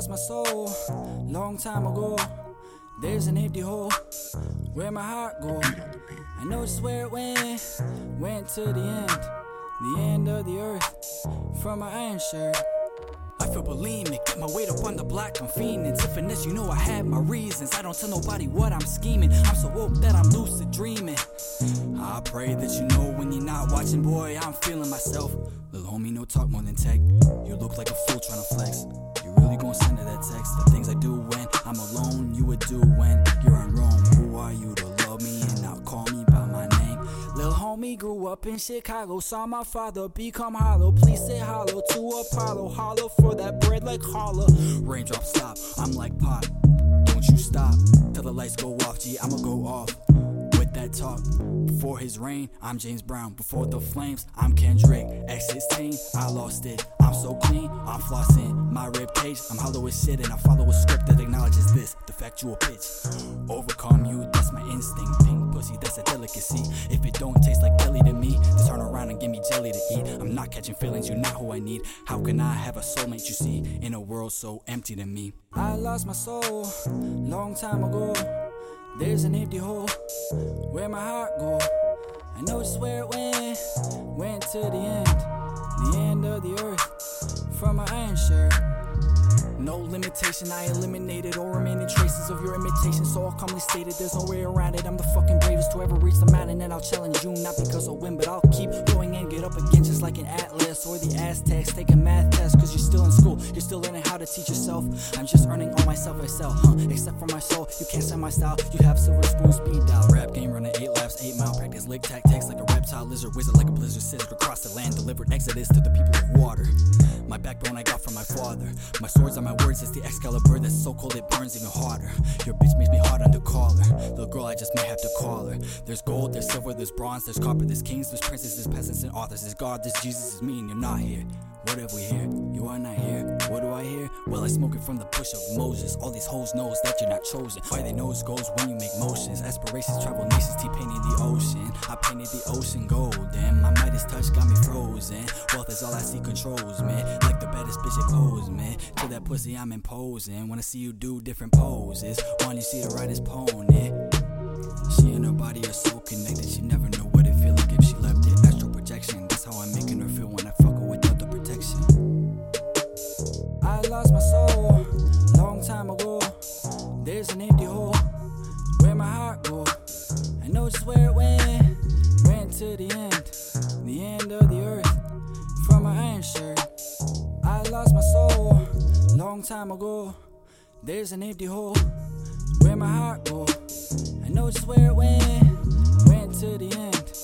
lost my soul long time ago. There's an empty hole where my heart go. I know just where it went, went to the end, the end of the earth. From my iron shirt. I feel bulimic, get my weight up on the block, I'm fiending. To finesse, you know I had my reasons. I don't tell nobody what I'm scheming. I'm so woke that I'm lucid dreaming. I pray that you know when you're not watching, boy, I'm feeling myself. Little homie, no talk more than tech. You look like a fool trying to flex. You really gonna send her that text? The things I do when I'm alone, you would do when you're in Rome. Who are you to love me and not call me by my name? Lil homie grew up in Chicago, saw my father become hollow. Please say hollow to Apollo, hollow for that bread like holla. Raindrop stop, I'm like pop. Don't you stop till the lights go off, G. I'ma go off talk. Before his reign, I'm James Brown. Before the flames, I'm Kendrick. X16, I lost it. I'm so clean, I'm flossing my rib cage. I'm hollow as shit, and I follow a script that acknowledges this. The factual pitch. Overcome you, that's my instinct. Pink pussy, that's a delicacy. If it don't taste like deli to me, then turn around and give me jelly to eat. I'm not catching feelings, you're not who I need. How can I have a soulmate you see in a world so empty to me? I lost my soul long time ago. There's an empty hole where my heart go. I know just where it went, went to the end, the end of the earth. From my iron shirt. No limitation, I eliminated all remaining traces of your imitation. So I'll calmly stated, there's no way around it. I'm the fucking bravest to ever reach the mountain, and I'll challenge you, not because I'll win, but I'll keep going and get up again, just like an Atlas or the Aztecs. Take a math tests, cause you're still in you're still learning how to teach yourself. I'm just earning all myself I sell, huh? Except for my soul, you can't stand my style. You have silver spoon speed dial. Rap game running eight laps, eight mile practice, lick tactics like a reptile, lizard, wizard, like a blizzard, scissor across the land, delivered exodus to the people of water. My backbone I got from my father. My swords are my words, it's the Excalibur that's so cold it burns even harder. Your bitch makes me hard on the collar. Little girl, I just may have to call her. There's gold, there's silver, there's bronze, there's copper, there's kings, there's princes, there's peasants and authors. There's God, there's Jesus, is me, and you're not here. What have we here? You I smoke it from the bush of Moses. All these hoes knows that you're not chosen. Why they nose goes when you make motions. Aspirations travel nations, T painting the ocean. I painted the ocean golden. My Midas touch got me frozen. Wealth is all I see controls, man. Like the baddest bitch it pose, man. To that pussy I'm imposing. Wanna see you do different poses. You see the rightest pony. She and her body are so connected. She never to the end, the end of the earth, from my iron shirt. I lost my soul long time ago. There's an empty hole where my heart go. I know just where it went, went to the end.